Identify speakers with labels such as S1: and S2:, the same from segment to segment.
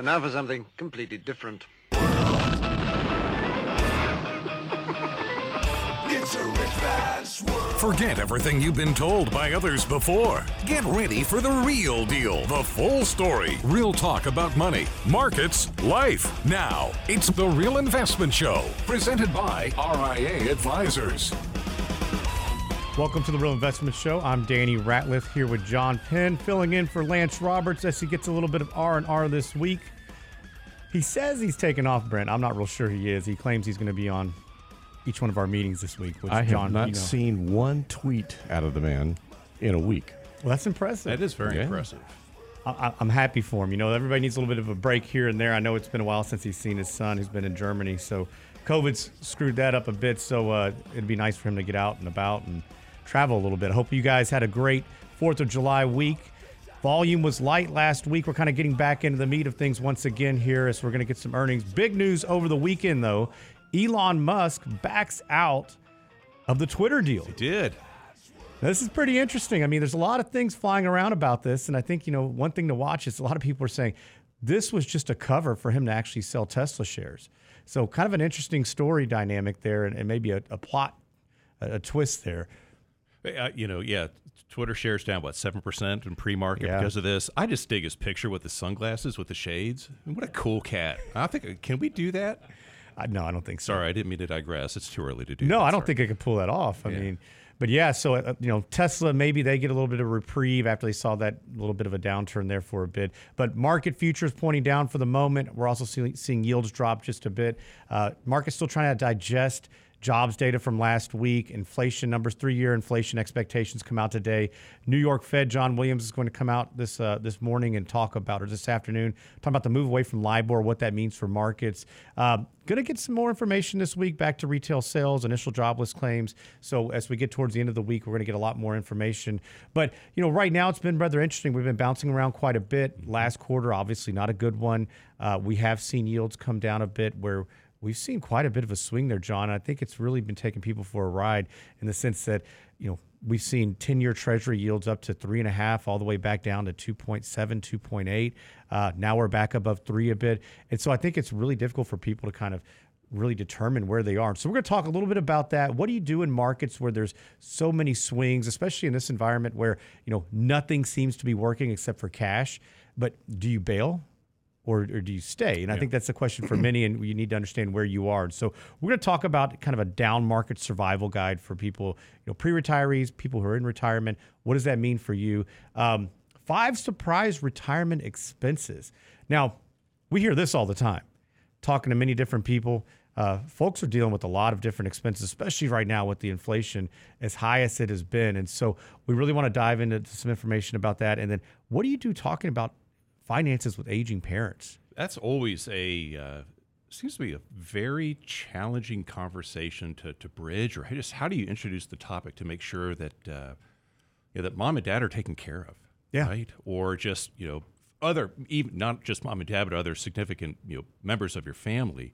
S1: And now for something completely different.
S2: Forget everything you've been told by others before. Get ready for the real deal, the full story, real talk about money, markets, life. Now, it's The Real Investment Show, presented by RIA Advisors.
S3: Welcome to the Real Investment Show. I'm Danny Ratliff here with John Penn, filling in for Lance Roberts as he gets a little bit of R and R this week. He says he's taking off, Brent. I'm not real sure he is. He claims he's going to be on each one of our meetings this week. Which
S4: I have not
S3: you know.
S4: seen one tweet out of the man in a week.
S3: Well, that's impressive.
S5: That is very
S4: Yeah.
S5: impressive.
S3: I, I- I'm happy for him. You know, everybody needs a little bit of a break here and there. I know it's been a while since he's seen his son, who's been in Germany. So, COVID's screwed that up a bit. So, uh, it'd be nice for him to get out and about and travel a little bit. I hope you guys had a great Fourth of July week. Volume was light last week. We're kind of getting back into the meat of things once again here as we're going to get some earnings. Big news over the weekend, though. Elon Musk backs out of the Twitter deal.
S5: He did.
S3: This is pretty interesting. I mean, there's a lot of things flying around about this, and I think you know one thing to watch is a lot of people are saying this was just a cover for him to actually sell Tesla shares. So, kind of an interesting story dynamic there, and, and maybe a, a plot, a, a twist there.
S5: Uh, you know, yeah. Twitter shares down what seven percent in pre-market
S3: Yeah.
S5: because of this. I just dig his picture with the sunglasses with the shades. What a cool cat! I think can we do that?
S3: I, no, I don't think so.
S5: Sorry, I didn't mean to digress. It's too early to do.
S3: No,
S5: that.
S3: I don't
S5: Sorry.
S3: think I could pull that off. I
S5: Yeah.
S3: mean, but yeah, so uh, you know, Tesla maybe they get a little bit of reprieve after they saw that little bit of a downturn there for a bit. But market futures pointing down for the moment. We're also seeing, seeing yields drop just a bit. Uh, market's still trying to digest jobs data from last week. Inflation numbers, three-year inflation expectations come out today. New York Fed John Williams is going to come out this uh, this morning and talk about, or this afternoon, talk about the move away from LIBOR, what that means for markets. Um, going to get some more information this week back to retail sales, initial jobless claims. So as we get towards the end of the week, we're going to get a lot more information. But you know, right now it's been rather interesting. We've been bouncing around quite a bit. Last quarter, obviously not a good one. Uh, we have seen yields come down a bit where we've seen quite a bit of a swing there, John. I think it's really been taking people for a ride in the sense that, you know, we've seen 10 year treasury yields up to three and a half, all the way back down to 2.7, 2.8. Uh, now we're back above three a bit. And so I think it's really difficult for people to kind of really determine where they are. So we're going to talk a little bit about that. What do you do in markets where there's so many swings, especially in this environment where, you know, nothing seems to be working except for cash, but do you bail? Or, or do you stay? And I think that's the question for many, and you need to understand where you are. So we're going to talk about kind of a down market survival guide for people, you know, pre-retirees, people who are in retirement. What does that mean for you? Um, five surprise retirement expenses. Now, we hear this all the time, talking to many different people. Uh, folks are dealing with a lot of different expenses, especially right now with the inflation as high as it has been. And so we really want to dive into some information about that. And then what do you do talking about finances with aging parents?
S5: That's always a uh, seems to be a very challenging conversation to, to bridge, or just how do you introduce the topic to make sure that uh, you know, that mom and dad are taken care of,
S3: Yeah.
S5: right? Or just you know other even not just mom and dad, but other significant you know members of your family.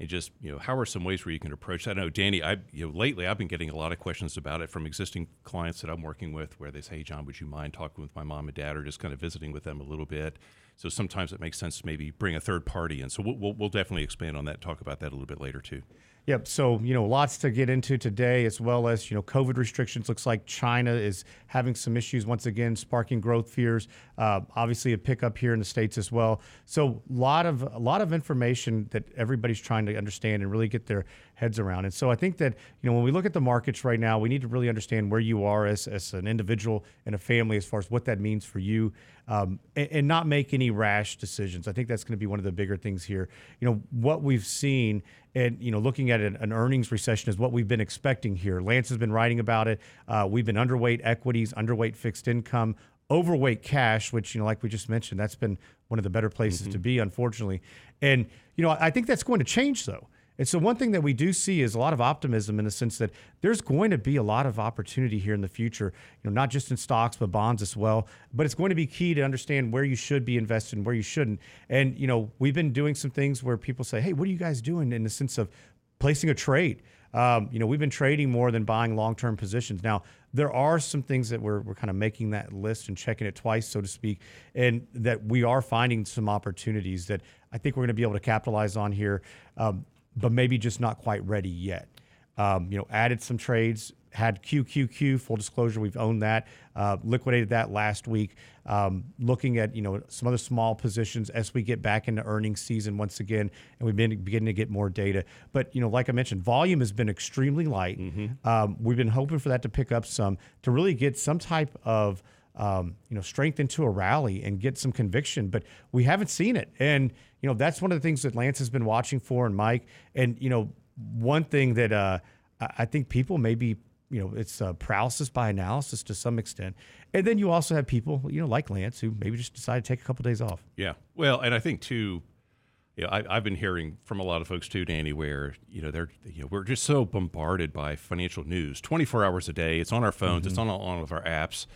S5: And just you know, how are some ways where you can approach that? I know, Danny. I you know, lately I've been getting a lot of questions about it from existing clients that I'm working with, where they say, "Hey, John, would you mind talking with my mom and dad, or just kind of visiting with them a little bit?" So sometimes it makes sense to maybe bring a third party in. So we'll, we'll, we'll definitely expand on that, talk about that a little bit later too.
S3: Yep. So, you know, lots to get into today, as well as, you know, COVID restrictions. Looks like China is having some issues once again, sparking growth fears. Uh, obviously, a pickup here in the states as well. So, a lot of a lot of information that everybody's trying to understand and really get their heads around. And so, I think that you know, when we look at the markets right now, we need to really understand where you are as as an individual and a family, as far as what that means for you, um, and, and not make any rash decisions. I think that's going to be one of the bigger things here. You know, what we've seen and you know looking at an, an earnings recession is what we've been expecting here lance has been writing about it uh, we've been underweight equities underweight fixed income overweight cash which you know like we just mentioned that's been one of the better places to be unfortunately and you know i think that's going to change though and so one thing that we do see is a lot of optimism in the sense that there's going to be a lot of opportunity here in the future, you know, not just in stocks but bonds as well. But it's going to be key to understand where you should be invested and where you shouldn't. And you know, we've been doing some things where people say, "Hey, what are you guys doing?" in the sense of placing a trade. Um, you know, we've been trading more than buying long-term positions. Now, there are some things that we're, we're kind of making that list and checking it twice, so to speak, and that we are finding some opportunities that I think we're going to be able to capitalize on here, um, but maybe just not quite ready yet. Um, you know, added some trades, had QQQ, full disclosure, we've owned that, uh, liquidated that last week. Um, looking at, you know, some other small positions as we get back into earnings season once again, and we've been beginning to get more data. But, you know, like I mentioned, volume has been extremely light. Um, we've been hoping for that to pick up some to really get some type of, um, you know, strength into a rally and get some conviction, but we haven't seen it. And, you know, that's one of the things that Lance has been watching for and Mike. And, you know, one thing that uh, I think people maybe, you know, it's uh, paralysis by analysis to some extent. And then you also have people, you know, like Lance, who maybe just decide to take a couple days off.
S5: Yeah. Well, and I think too, you know, I, I've been hearing from a lot of folks too, Danny, where you know they're you know we're just so bombarded by financial news, twenty four hours a day. It's on our phones. It's on all, all of our apps,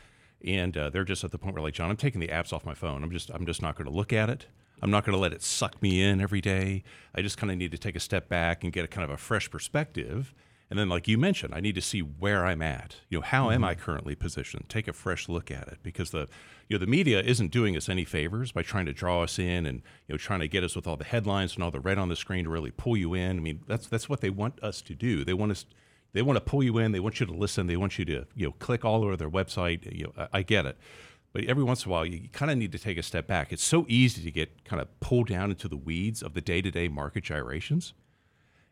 S5: and uh, they're just at the point where like John, I'm taking the apps off my phone. I'm just I'm just not going to look at it. I'm not going to let it suck me in every day. I just kind of need to take a step back and get a kind of a fresh perspective. And then, like you mentioned, I need to see where I'm at. You know, how am I mm-hmm. currently positioned? Take a fresh look at it because the, you know, the media isn't doing us any favors by trying to draw us in and you know trying to get us with all the headlines and all the red on the screen to really pull you in. I mean, that's that's what they want us to do. They want us, they want to pull you in. They want you to listen. They want you to you know click all over their website. You know, I, I get it. But every once in a while, you kind of need to take a step back. It's so easy to get kind of pulled down into the weeds of the day-to-day market gyrations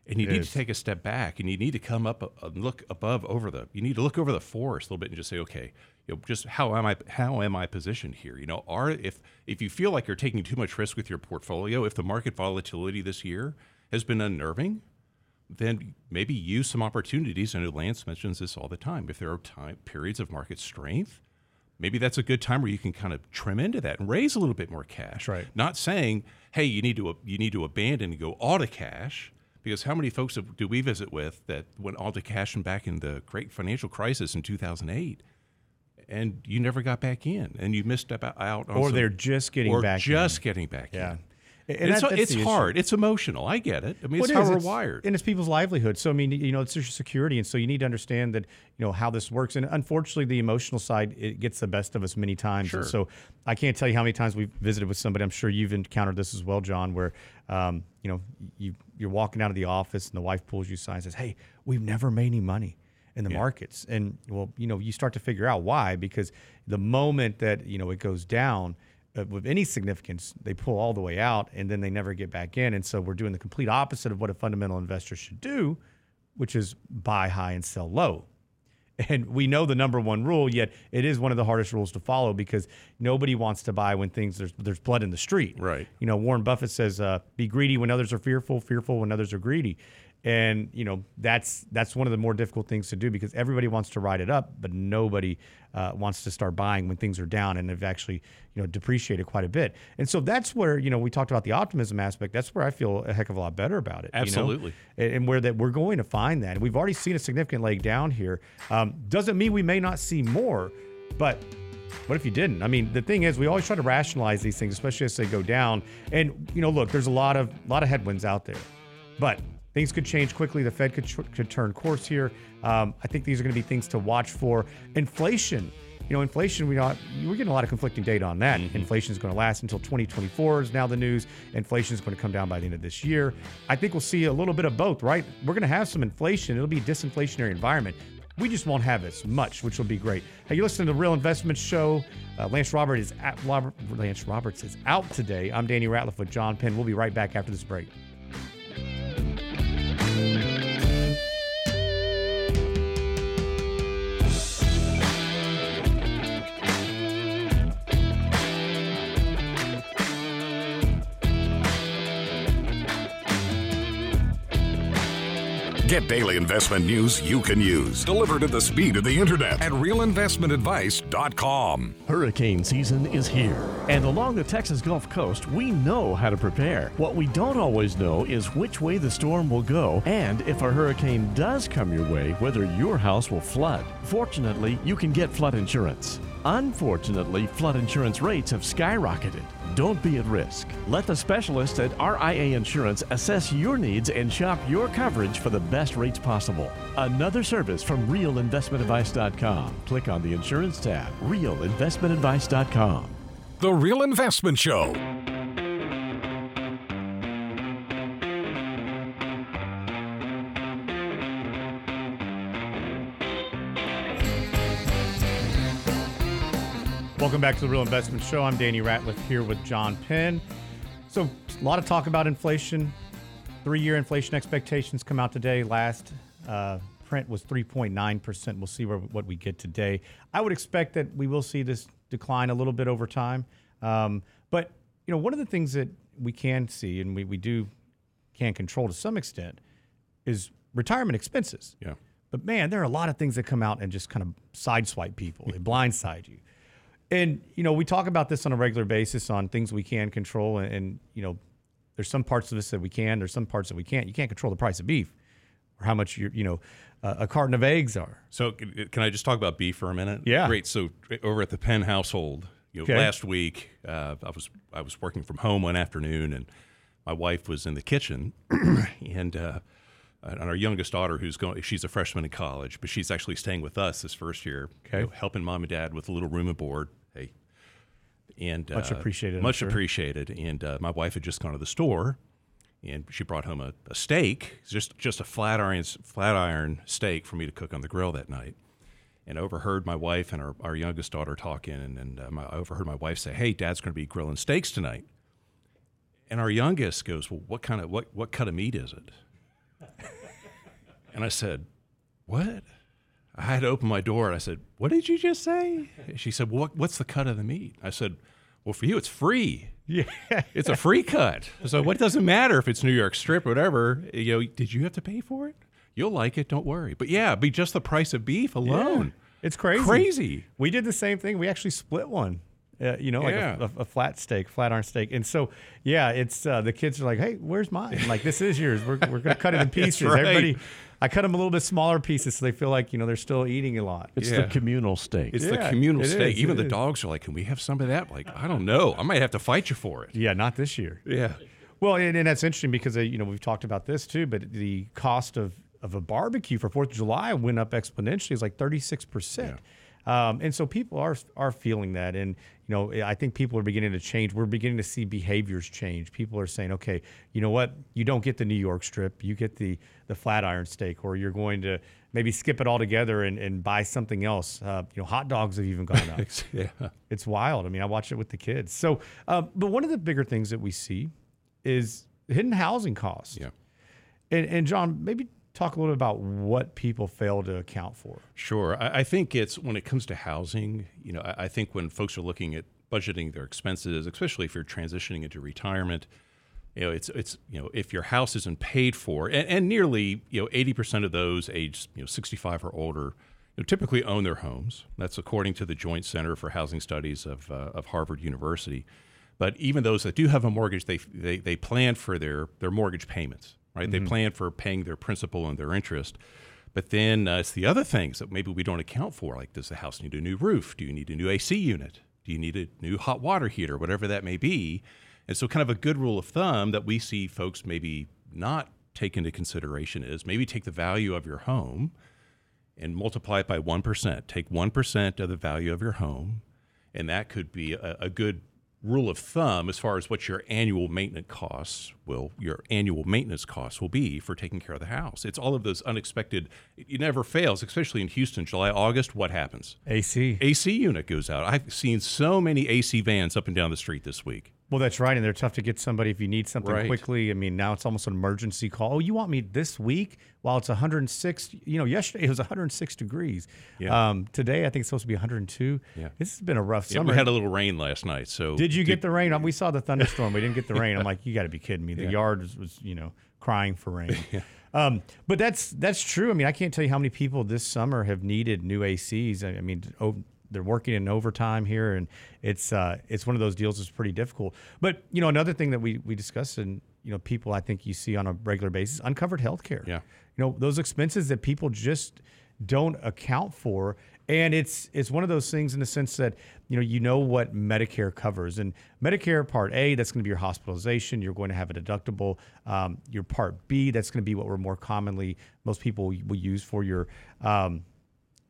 S5: and you
S3: It
S5: need
S3: is.
S5: to take a step back and you need to come up uh, and look above over the you need to look over the forest a little bit and just say okay you know just how am i how am i positioned here you know are if if you feel like you're taking too much risk with your portfolio if the market volatility this year has been unnerving then maybe use some opportunities. I know Lance mentions this all the time. If there are time periods of market strength, maybe that's a good time where you can kind of trim into that and raise a little bit more cash.
S3: right.
S5: Not saying, hey, you need to uh, you need to abandon and go all to cash. Because how many folks do we visit with that went all to cash and back in the great financial crisis in 2008, and you never got back in, and you missed out on
S3: Or
S5: some-
S3: they're just getting
S5: or
S3: back in.
S5: just getting back
S3: Yeah.
S5: in.
S3: And
S5: it's
S3: that-
S5: it's hard. It's emotional. I get it. I mean,
S3: Well,
S5: it's
S3: it
S5: how we're
S3: It's-
S5: wired.
S3: and it's people's livelihood. So I mean, you know, it's your security, and so you need to understand that you know how this works. And unfortunately, the emotional side it gets the best of us many times.
S5: Sure.
S3: So I can't tell you how many times we've visited with somebody. I'm sure you've encountered this as well, John, where um, you know you you're walking out of the office and the wife pulls you aside and says, "Hey, we've never made any money." In the markets, and well, you know, you start to figure out why because the moment that you know it goes down, with any significance, they pull all the way out and then they never get back in. And so we're doing the complete opposite of what a fundamental investor should do, which is buy high and sell low. And we know the number one rule, yet it is one of the hardest rules to follow because nobody wants to buy when things there's there's blood in the street.
S5: Right.
S3: You know, Warren Buffett says, uh, "Be greedy when others are fearful, fearful when others are greedy." And you know that's that's one of the more difficult things to do because everybody wants to ride it up, but nobody uh, wants to start buying when things are down and have actually you know depreciated quite a bit. And so that's where you know we talked about the optimism aspect. That's where I feel a heck of a lot better about it. you know?
S5: Absolutely.
S3: and and where that we're going to find that. And we've already seen a significant leg down here. Um, doesn't mean we may not see more, but what if you didn't? I mean, the thing is, we always try to rationalize these things, especially as they go down. And you know, look, there's a lot of lot of headwinds out there, but things could change quickly. The Fed could tr- could turn course here. Um, I think these are going to be things to watch for. Inflation. You know, inflation, we not, we're getting a lot of conflicting data on that. Inflation is going to last until 2024 is now the news. Inflation is going to come down by the end of this year. I think we'll see a little bit of both, right? We're going to have some inflation. It'll be a disinflationary environment. We just won't have as much, which will be great. Hey, you listen to the Real Investment Show. Uh, Lance Robert is at, Robert, Lance Roberts is out today. I'm Danny Ratliff with John Penn. We'll be right back after this break.
S2: Get daily investment news you can use, delivered at the speed of the internet at realinvestmentadvice.com.
S6: Hurricane season is here, and along the Texas Gulf Coast, we know how to prepare. What we don't always know is which way the storm will go, and if a hurricane does come your way, whether your house will flood. Fortunately, you can get flood insurance. Unfortunately, flood insurance rates have skyrocketed. Don't be at risk. Let the specialists at RIA Insurance assess your needs and shop your coverage for the best rates possible. Another service from realinvestmentadvice.com. Click on the insurance tab. realinvestmentadvice.com.
S2: The Real Investment Show.
S3: Welcome back to the Real Investment Show. I'm Danny Ratliff here with John Penn. So, a lot of talk about inflation. Three year inflation expectations come out today. Last uh, print was 3.9%. We'll see where, what we get today. I would expect that we will see this decline a little bit over time. Um, but, you know, one of the things that we can see and we, we do can control to some extent is retirement expenses.
S5: Yeah.
S3: But man, there are a lot of things that come out and just kind of sideswipe people. They blindside you. And you know, we talk about this on a regular basis on things we can control, and, and you know, there's some parts of this that we can. There's some parts that we can't. You can't control the price of beef, or how much you you know uh, a carton of eggs are.
S5: So can I just talk about beef for a minute?
S3: Yeah.
S5: Great. So over at the Penn household, you know,
S3: Okay.
S5: last week uh, I was I was working from home one afternoon, and my wife was in the kitchen, and uh, and our youngest daughter, who's going, she's a freshman in college, but she's actually staying with us this first year, you
S3: Okay.
S5: know, helping mom and dad with a little room and board. Hey. And
S3: Much
S5: uh,
S3: appreciated,
S5: Much
S3: sure.
S5: appreciated. And uh, my wife had just gone to the store, and she brought home a, a steak, just just a flat iron flat iron steak for me to cook on the grill that night. And I overheard my wife and our, our youngest daughter talking, and, and um, I overheard my wife say, "Hey, Dad's going to be grilling steaks tonight." And our youngest goes, "Well, what kind of what what cut of meat is it?" and I said, "What?" I had to open my door and I said, "What did you just say?" She said, well, "What what's the cut of the meat?" I said, "Well, for you, it's free."
S3: Yeah.
S5: It's a free cut. So what doesn't matter if it's New York strip, or whatever. You know, did you have to pay for it? You'll like it, don't worry. But yeah, be just the price of beef alone.
S3: It's crazy.
S5: Crazy.
S3: We did the same thing. We actually split one. Uh, you know, like
S5: Yeah.
S3: a, a, a flat steak, flat iron steak, and so yeah, it's uh, the kids are like, "Hey, where's mine?" I'm like, this is yours. We're, we're gonna cut it in pieces.
S5: right.
S3: Everybody, I cut them a little bit smaller pieces so they feel like you know they're still eating a lot.
S6: It's
S5: Yeah.
S6: the communal steak.
S5: It's the communal
S3: it
S5: steak.
S3: is,
S5: Even the
S3: is.
S5: dogs are like, "Can we have some of that?" Like, I don't know. I might have to fight you for it.
S3: Yeah, not this year.
S5: Yeah.
S3: Well, and, and that's interesting because uh, you know we've talked about this too, but the cost of of a barbecue for Fourth of July went up exponentially. It's like thirty six percent. Um, and so people are are feeling that, and you know I think people are beginning to change. We're beginning to see behaviors change. People are saying, okay, you know what? You don't get the New York strip, you get the the flat iron steak, or you're going to maybe skip it all together and, and buy something else. Uh, you know, hot dogs have even gone up.
S5: Yeah.
S3: It's wild. I mean, I watch it with the kids. So, uh, but one of the bigger things that we see is hidden housing costs.
S5: Yeah.
S3: And, and John, maybe talk a little bit about what people fail to account for.
S5: Sure. I, I think it's when it comes to housing, you know, I, I think when folks are looking at budgeting their expenses, especially if you're transitioning into retirement, you know, it's it's you know, if your house isn't paid for, and, and nearly you know, eighty percent of those aged you know, sixty-five or older, you know, typically own their homes. That's according to the Joint Center for Housing Studies of uh, of Harvard University. But even those that do have a mortgage, they they, they plan for their their mortgage payments, right? They plan for paying their principal and their interest. But then uh, it's the other things that maybe we don't account for, like does the house need a new roof? Do you need a new AC unit? Do you need a new hot water heater? Whatever that may be. And so, kind of a good rule of thumb that we see folks maybe not take into consideration is maybe take the value of your home and multiply it by 1%. Take 1% of the value of your home, and that could be a, a good rule of thumb as far as what your annual maintenance costs will your annual maintenance costs will be for taking care of the house. It's all of those unexpected it never fails, especially in Houston, July, August, what happens?
S3: AC.
S5: AC unit goes out. I've seen so many AC vans up and down the street this week.
S3: Well, that's right. And they're tough to get somebody if you need something
S5: Right.
S3: quickly. I mean, now it's almost an emergency call. Oh, you want me this week while it's 106? You know, yesterday it was 106 degrees.
S5: Yeah.
S3: Um, today, I think it's supposed to be 102.
S5: Yeah.
S3: This has been a rough
S5: Yeah,
S3: summer.
S5: we had a little rain last night, so
S3: Did you get the rain? We saw the thunderstorm. We didn't get the rain. I'm like, you got to be kidding me. The
S5: Yeah.
S3: yard was, was, you know, crying for rain. Um, but that's that's true. I mean, I can't tell you how many people this summer have needed new ACs. I I mean, oh, they're working in overtime here, and it's uh, it's one of those deals that's pretty difficult. But you know, another thing that we we discussed, and you know, people I think you see on a regular basis, uncovered health care.
S5: Yeah.
S3: You know, those expenses that people just don't account for. And it's it's one of those things in the sense that you know you know what Medicare covers, and Medicare Part A that's going to be your hospitalization. You're going to have a deductible. Um, your Part B that's going to be what we're more commonly most people will use for your um,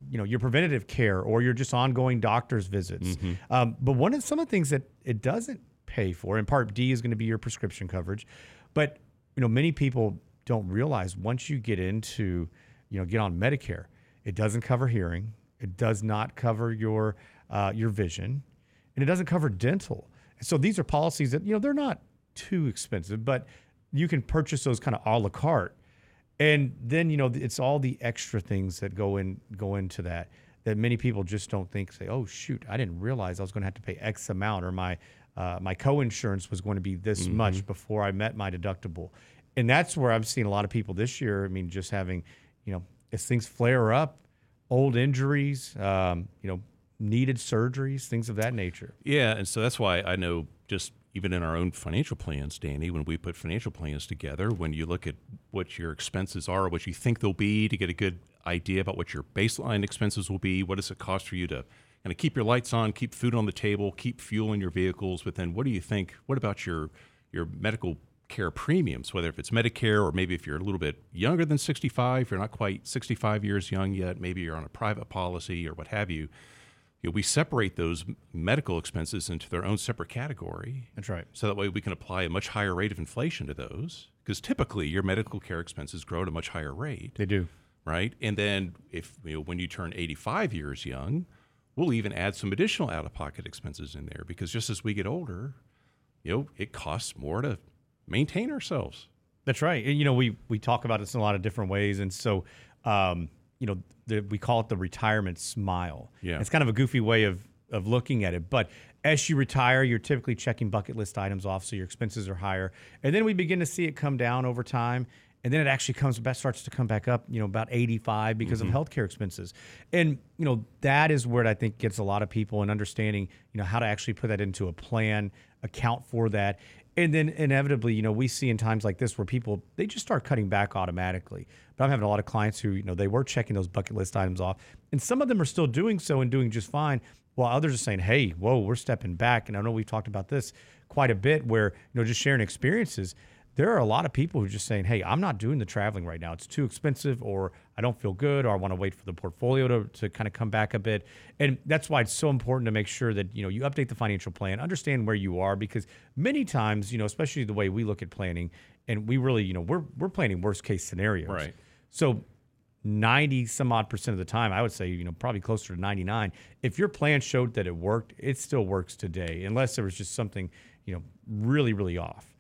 S3: you know your preventative care or your just ongoing doctor's visits. Um, but one of some of the things that it doesn't pay for, and Part D is going to be your prescription coverage. But you know many people don't realize once you get into you know get on Medicare, it doesn't cover hearing, it does not cover your uh, your vision, and it doesn't cover dental. So these are policies that you know they're not too expensive, but you can purchase those kind of a la carte and then you know it's all the extra things that go in go into that that many people just don't think say oh shoot i didn't realize i was going to have to pay x amount or my uh, my co-insurance was going to be this much before i met my deductible. And that's where i've seen a lot of people this year i mean just having you know as things flare up old injuries um, you know needed surgeries things of that nature.
S5: Yeah, and so that's why I know just even in our own financial plans, Danny, when we put financial plans together, when you look at what your expenses are, what you think they'll be to get a good idea about what your baseline expenses will be, what does it cost for you to kind of keep your lights on, keep food on the table, keep fuel in your vehicles, but then what do you think? What about your your medical care premiums, whether if it's Medicare or maybe if you're a little bit younger than 65, you're not quite 65 years young yet, maybe you're on a private policy or what have you you know, we separate those medical expenses into their own separate category.
S3: That's right.
S5: So that way we can apply a much higher rate of inflation to those. Because typically your medical care expenses grow at a much higher rate,
S3: they do
S5: right? And then if you know when you turn 85 years young, we'll even add some additional out-of-pocket expenses in there because just as we get older, you know, it costs more to maintain ourselves.
S3: That's right. And, you know, we we talk about this in a lot of different ways, and so um, you know, the, we call it the retirement smile.
S5: Yeah.
S3: it's kind of a goofy way of of looking at it, but as you retire, you're typically checking bucket list items off, so your expenses are higher, and then we begin to see it come down over time. And then it actually comes back, starts to come back up, you know, about 85 because of mm-hmm. healthcare expenses. And, you know, that is where I think gets a lot of people in understanding, you know, how to actually put that into a plan, account for that. And then inevitably, you know, we see in times like this where people they just start cutting back automatically. But I'm having a lot of clients who, you know, they were checking those bucket list items off, and some of them are still doing so and doing just fine, while others are saying, "Hey, whoa, we're stepping back." And I know we've talked about this quite a bit, where you know, just sharing experiences. There are a lot of people who are just saying, "Hey, I'm not doing the traveling right now. It's too expensive, or I don't feel good, or I want to wait for the portfolio to, to kind of come back a bit." And that's why it's so important to make sure that you know you update the financial plan, understand where you are, because many times, you know, especially the way we look at planning, and we really, you know, we're we're planning worst case scenarios.
S5: Right.
S3: So 90 some odd percent of the time, I would say, you know, probably closer to 99. If your plan showed that it worked, it still works today, unless there was just something, you know, really, really off.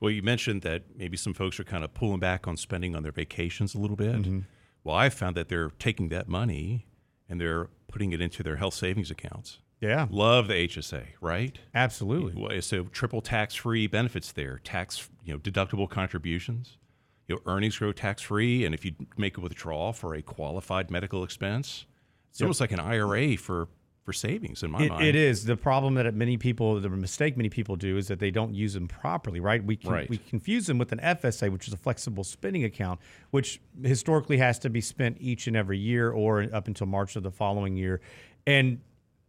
S5: Well, you mentioned that maybe some folks are kind of pulling back on spending on their vacations a little bit. Mm-hmm. Well, I've found that they're taking that money and they're putting it into their health savings accounts.
S3: Yeah,
S5: Love the HSA, right?
S3: absolutely.
S5: So triple tax-free benefits there, tax, you know, deductible contributions. You know, earnings grow tax-free, and if you make a withdrawal for a qualified medical expense, it's almost like an IRA for for savings in my
S3: It,
S5: mind.
S3: it is the problem that many people, the mistake many people do is that they don't use them properly, right? We can,
S5: Right.
S3: we confuse them with an FSA, which is a flexible spending account, which historically has to be spent each and every year or up until March of the following year. And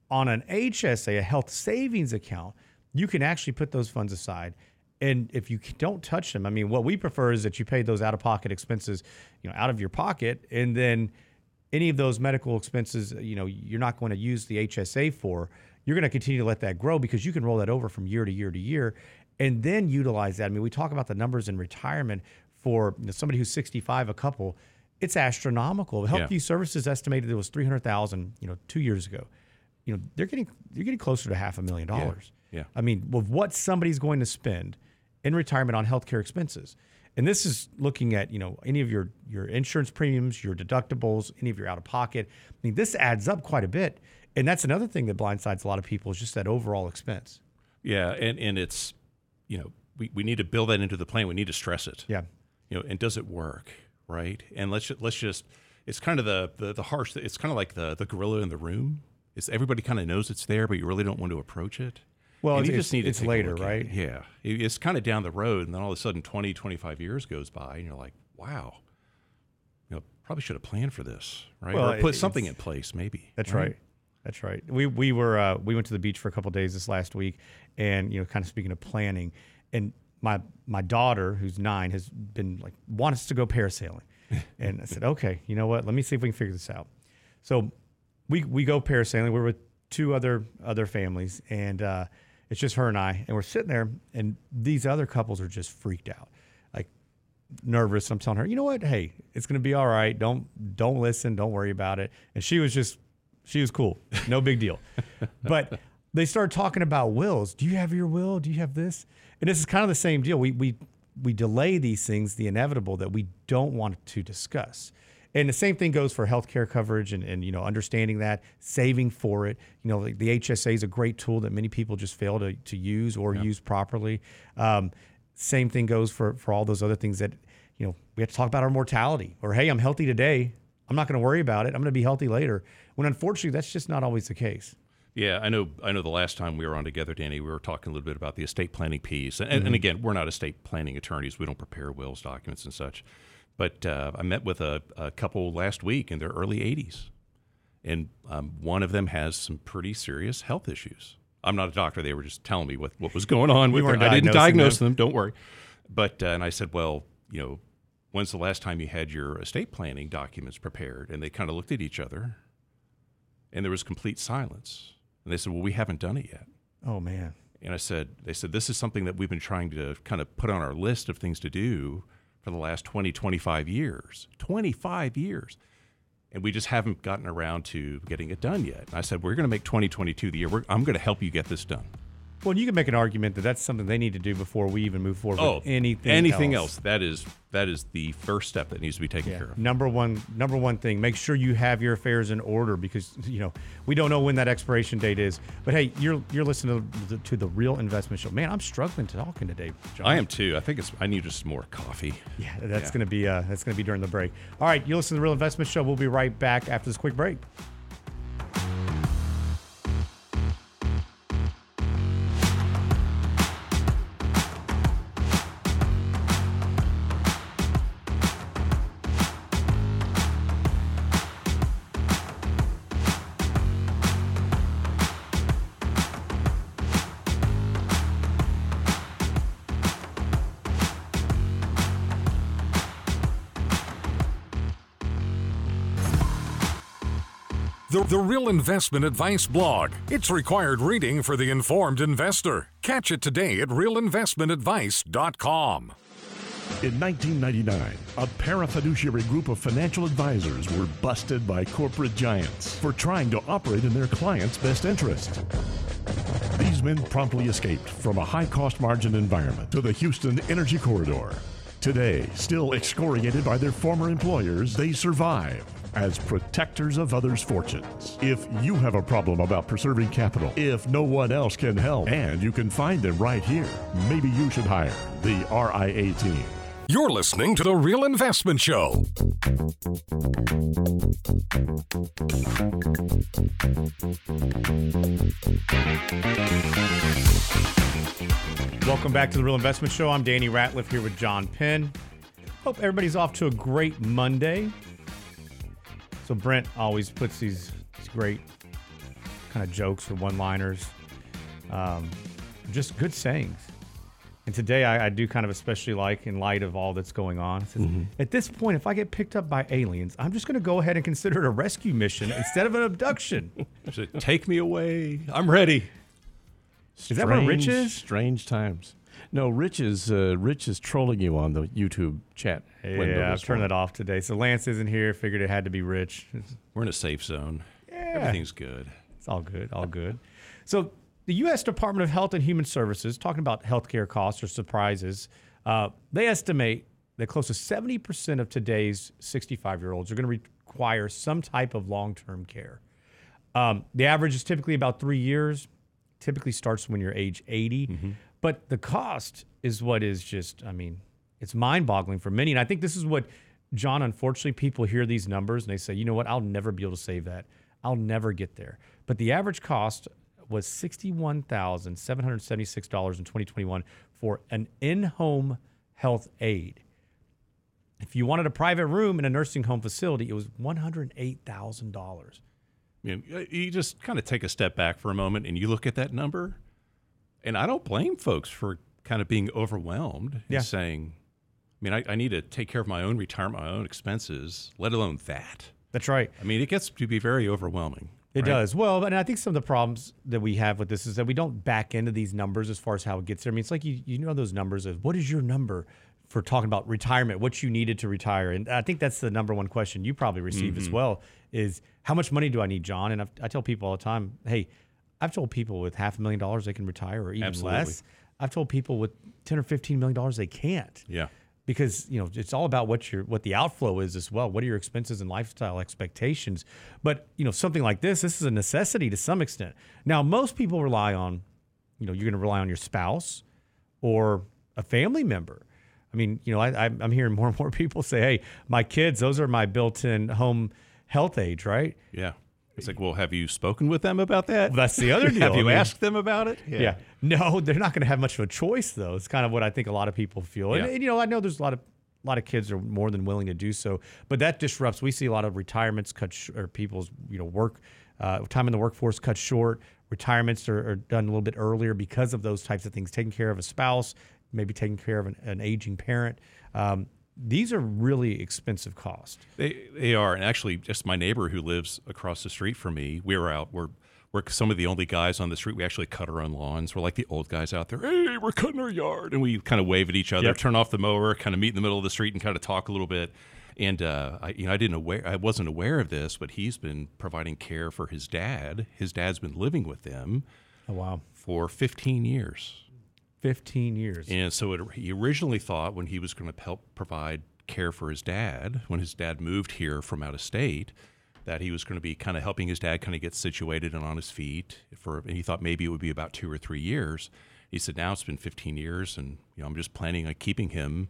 S3: on an HSA, a health savings account, you can actually put those funds aside. And if you don't touch them, I mean, what we prefer is that you pay those out of pocket expenses, you know, out of your pocket, and then any of those medical expenses, you know, you're not going to use the HSA for. You're going to continue to let that grow because you can roll that over from year to year to year, and then utilize that. I mean, we talk about the numbers in retirement for you know, somebody who's 65, a couple. It's astronomical. Health
S5: Yeah.
S3: Services estimated it was 300,000, you know, two years ago. You know, they're getting you're getting closer to half a million dollars.
S5: yeah.
S3: I mean, with what somebody's going to spend in retirement on healthcare expenses. And this is looking at, you know, any of your your insurance premiums, your deductibles, any of your out of pocket. I mean, this adds up quite a bit. And that's another thing that blindsides a lot of people is just that overall expense.
S5: Yeah, and and it's you know we, we need to build that into the plan. We need to stress it.
S3: Yeah.
S5: You know, and does it work? Right. And let's let's just it's kind of the the, the harsh. It's kind of like the the gorilla in the room. It's everybody kind of knows it's there, but you really don't want to approach it.
S3: Well,
S5: And you
S3: it's-
S5: just need to
S3: it's later, right?
S5: it. Yeah, It- it's kind of down the road, and then all of a sudden, 20, 25 years goes by, and you're like, wow, you know, probably should have planned for this, right?
S3: Well,
S5: or put
S3: it-
S5: something in place, maybe.
S3: That's right. That's right. We we were uh, we went to the beach for a couple days this last week, and you know, kind of speaking of planning, and my my daughter who's nine has been like wants to go parasailing, and I said, okay, you know what? Let me see if we can figure this out. So we we go parasailing. We're with two other other families, and uh, it's just her and I, and we're sitting there, and these other couples are just freaked out, like nervous. I'm telling her, you know what? Hey, it's gonna be all right. Don't don't listen. Don't worry about it. And she was just, she was cool. No big deal. but they started talking about wills. Do you have your will? Do you have this? And this is kind of the same deal. We we we delay these things, the inevitable that we don't want to discuss. And the same thing goes for healthcare coverage and, and you know understanding that saving for it. You know the, the HSA is a great tool that many people just fail to, to use or use properly. Um, same thing goes for for all those other things that you know we have to talk about our mortality or hey i'm healthy today i'm not going to worry about it i'm going to be healthy later when unfortunately that's just not always the case
S5: Yeah, I know. I know. The last time we were on together, Danny, we were talking a little bit about the estate planning piece, and,
S3: Mm-hmm.
S5: and again, we're not estate planning attorneys. We don't prepare wills, documents, and such. But uh, I met with a, a couple last week in their early 80s, and um, one of them has some pretty serious health issues. I'm not a doctor; they were just telling me what, what was going on with
S3: weren't.
S5: I didn't diagnose
S3: them.
S5: them. Don't worry. But uh, and I said, well, you know, when's the last time you had your estate planning documents prepared? And they kind of looked at each other, and there was complete silence. And they said, well, we haven't done it yet.
S3: oh man
S5: And I said, they said, this is something that we've been trying to kind of put on our list of things to do for the last 20, 25 years. 25 years. And we just haven't gotten around to getting it done yet. And I said, we're going to make 2022 the year. We're, I'm going to help you get this done.
S3: Well you can make an argument that that's something they need to do before we even move forward
S5: Oh,
S3: with anything
S5: anything
S3: else.
S5: else. That is that is the first step that needs to be taken
S3: Yeah.
S5: care of.
S3: Number one, number one thing, make sure you have your affairs in order because you know we don't know when that expiration date is. But hey, you're you're listening to the, to the Real Investment Show. Man, I'm struggling talking today, John.
S5: I am too. I think it's. I need just more coffee.
S3: Yeah, that's
S5: Yeah.
S3: gonna be uh, that's gonna be during the break. All right, you listen to the Real Investment Show. We'll be right back after this quick break.
S2: Investment Advice blog. It's required reading for the informed investor. Catch it today at realinvestmentadvice.com.
S6: In 1999, a parafiduciary group of financial advisors were busted by corporate giants for trying to operate in their clients' best interest. These men promptly escaped from a high cost margin environment to the Houston Energy Corridor. Today, still excoriated by their former employers, they survive as protectors of others' fortunes. If you have a problem about preserving capital, if no one else can help, and you can find them right here, maybe you should hire the RIA team.
S2: You're listening to The Real Investment Show.
S3: Welcome back to the Real Investment Show. I'm Danny Ratliff here with John Penn. Hope everybody's off to a great Monday. So Brent always puts these, these great kind of jokes or one-liners, um, just good sayings. And today I, I do kind of especially like in light of all that's going on. Says, At this point, if I get picked up by aliens, I'm just going to go ahead and consider it a rescue mission instead of an abduction.
S5: Take me away. I'm ready.
S3: Is that where Rich is?
S4: Strange times. No, Rich is uh, Rich is trolling you on the YouTube chat window.
S3: Yeah, I've
S4: this
S3: turned
S4: morning.
S3: that off today. So Lance isn't here. Figured it had to be Rich. It's,
S5: We're in a safe zone.
S3: Yeah.
S5: Everything's good.
S3: it's all good, all good. So the U.S. Department of Health and Human Services, talking about healthcare costs or surprises, uh, they estimate that close to 70% of today's 65-year-olds are going to require some type of long-term care. Um, the average is typically about three years. Typically starts when you're age 80, but the cost is what is just, I mean, it's mind-boggling for many. And I think this is what, John. Unfortunately, people hear these numbers and they say, you know what, I'll never be able to save that. I'll never get there. But the average cost was sixty-one thousand seven hundred seventy-six dollars in 2021 for an in-home health aide. If you wanted a private room in a nursing home facility, it was one hundred eight thousand dollars.
S5: You, know, you just kind of take a step back for a moment and you look at that number, and I don't blame folks for kind of being overwhelmed
S3: Yeah.
S5: and saying, I mean, I, I need to take care of my own retirement, my own expenses, let alone that.
S3: That's right.
S5: I mean, it gets to be very overwhelming.
S3: It
S5: right?
S3: does. Well, and I think some of the problems that we have with this is that we don't back into these numbers as far as how it gets there. I mean, it's like you, you know those numbers of what is your number for talking about retirement, what you needed to retire. And I think that's the number one question you probably receive as mm-hmm. well is how much money do I need, John? And I've, I tell people all the time, hey, I've told people with half a million dollars they can retire or even
S5: Absolutely.
S3: less. I've told people with 10 or 15 million dollars they can't
S5: Yeah.
S3: because you know it's all about what your what the outflow is as well. What are your expenses and lifestyle expectations? But you know something like this, this is a necessity to some extent. Now most people rely on, you know, you're going to rely on your spouse or a family member. I mean, you know, I, I'm I'm hearing more and more people say, "Hey, my kids, those are my built-in home health aides, right?"
S5: Yeah. It's like, well, have you spoken with them about that?
S3: Well, that's the other deal.
S5: have
S3: I
S5: you
S3: mean-
S5: asked them about it?
S3: Yeah. No, they're not going to have much of a choice, though. It's kind of what I think a lot of people feel. And, and, you know, I know there's a lot of a lot of kids are more than willing to do so, but that disrupts. We see a lot of retirements cut sh- or people's you know work uh, time in the workforce cut short. Retirements are, are done a little bit earlier because of those types of things. Taking care of a spouse, maybe taking care of an, an aging parent. Um, these are really expensive costs.
S5: They they are, and actually, just my neighbor who lives across the street from me, we were out. We're we're some of the only guys on the street. We actually cut our own lawns. We're like the old guys out there. Hey, we're cutting our yard, and we kind of wave at each other,
S3: Yep.
S5: turn off the mower, kind of meet in the middle of the street, and kind of talk a little bit. And uh, I, you know, I didn't aware, I wasn't aware of this, but he's been providing care for his dad. His dad's been living with them
S3: Oh wow,
S5: for 15 years.
S3: Fifteen years.
S5: And so it, he originally thought when he was going to help provide care for his dad, when his dad moved here from out of state, that he was going to be kind of helping his dad kind of get situated and on his feet. For and he thought maybe it would be about two or three years. He said now it's been 15 years, and you know I'm just planning on keeping him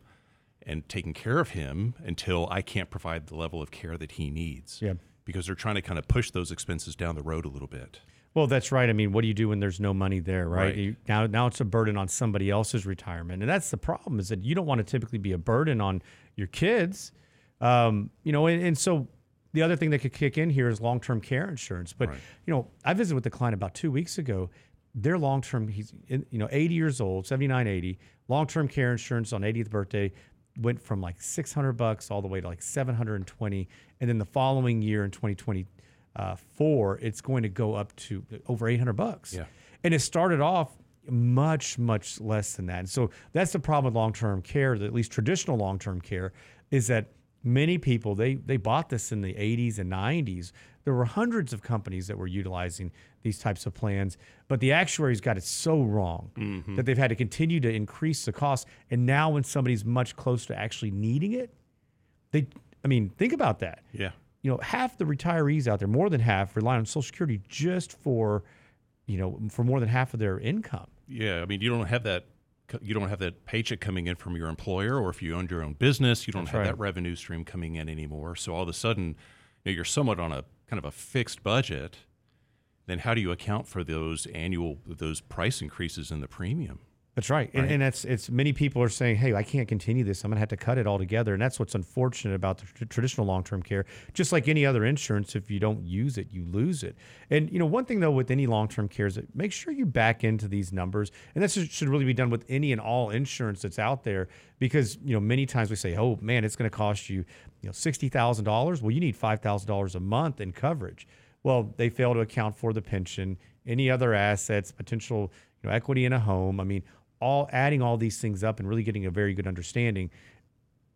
S5: and taking care of him until I can't provide the level of care that he needs.
S3: Yeah.
S5: Because they're trying to kind of push those expenses down the road a little bit.
S3: Well, that's right. I mean, what do you do when there's no money there, right?
S5: Right.
S3: You, now, now it's a burden on somebody else's retirement, and that's the problem. Is that you don't want to typically be a burden on your kids, um, you know. And, and so the other thing that could kick in here is long-term care insurance. But you know, I visited with the client about two weeks ago. Their long-term, he's in, you know 80 years old, 79, 80. Long-term care insurance on 80th birthday went from like 600 bucks all the way to like 720, and then the following year in 2020 uh, four, it's going to go up to over 800 bucks.
S5: Yeah.
S3: And it started off much, much less than that. And so that's the problem with long-term care, at least traditional long-term care, is that many people, they, they bought this in the 80s and 90s. There were hundreds of companies that were utilizing these types of plans, but the actuaries got it so wrong that they've had to continue to increase the cost. And now when somebody's much closer to actually needing it, they, I mean, think about that
S5: Yeah.
S3: You know, half the retirees out there, more than half, rely on Social Security just for, you know, for more than half of their income.
S5: Yeah, I mean, you don't have that. You don't have that paycheck coming in from your employer, or if you owned your own business, you don't
S3: That's
S5: have
S3: right.
S5: that revenue stream coming in anymore. So all of a sudden, you know, you're somewhat on a kind of a fixed budget. Then how do you account for those annual those price increases in the premium?
S3: That's right. And, and that's it's many people are saying, "Hey, I can't continue this. I'm going to have to cut it altogether." And that's what's unfortunate about the tr- traditional long-term care. Just like any other insurance, if you don't use it, you lose it. And you know, one thing though with any long-term care is that make sure you back into these numbers, and this should really be done with any and all insurance that's out there, because you know many times we say, "Oh man, it's going to cost you, you know, sixty thousand dollars." Well, you need five thousand dollars a month in coverage. Well, they fail to account for the pension, any other assets, potential you know, equity in a home. I mean, all adding all these things up and really getting a very good understanding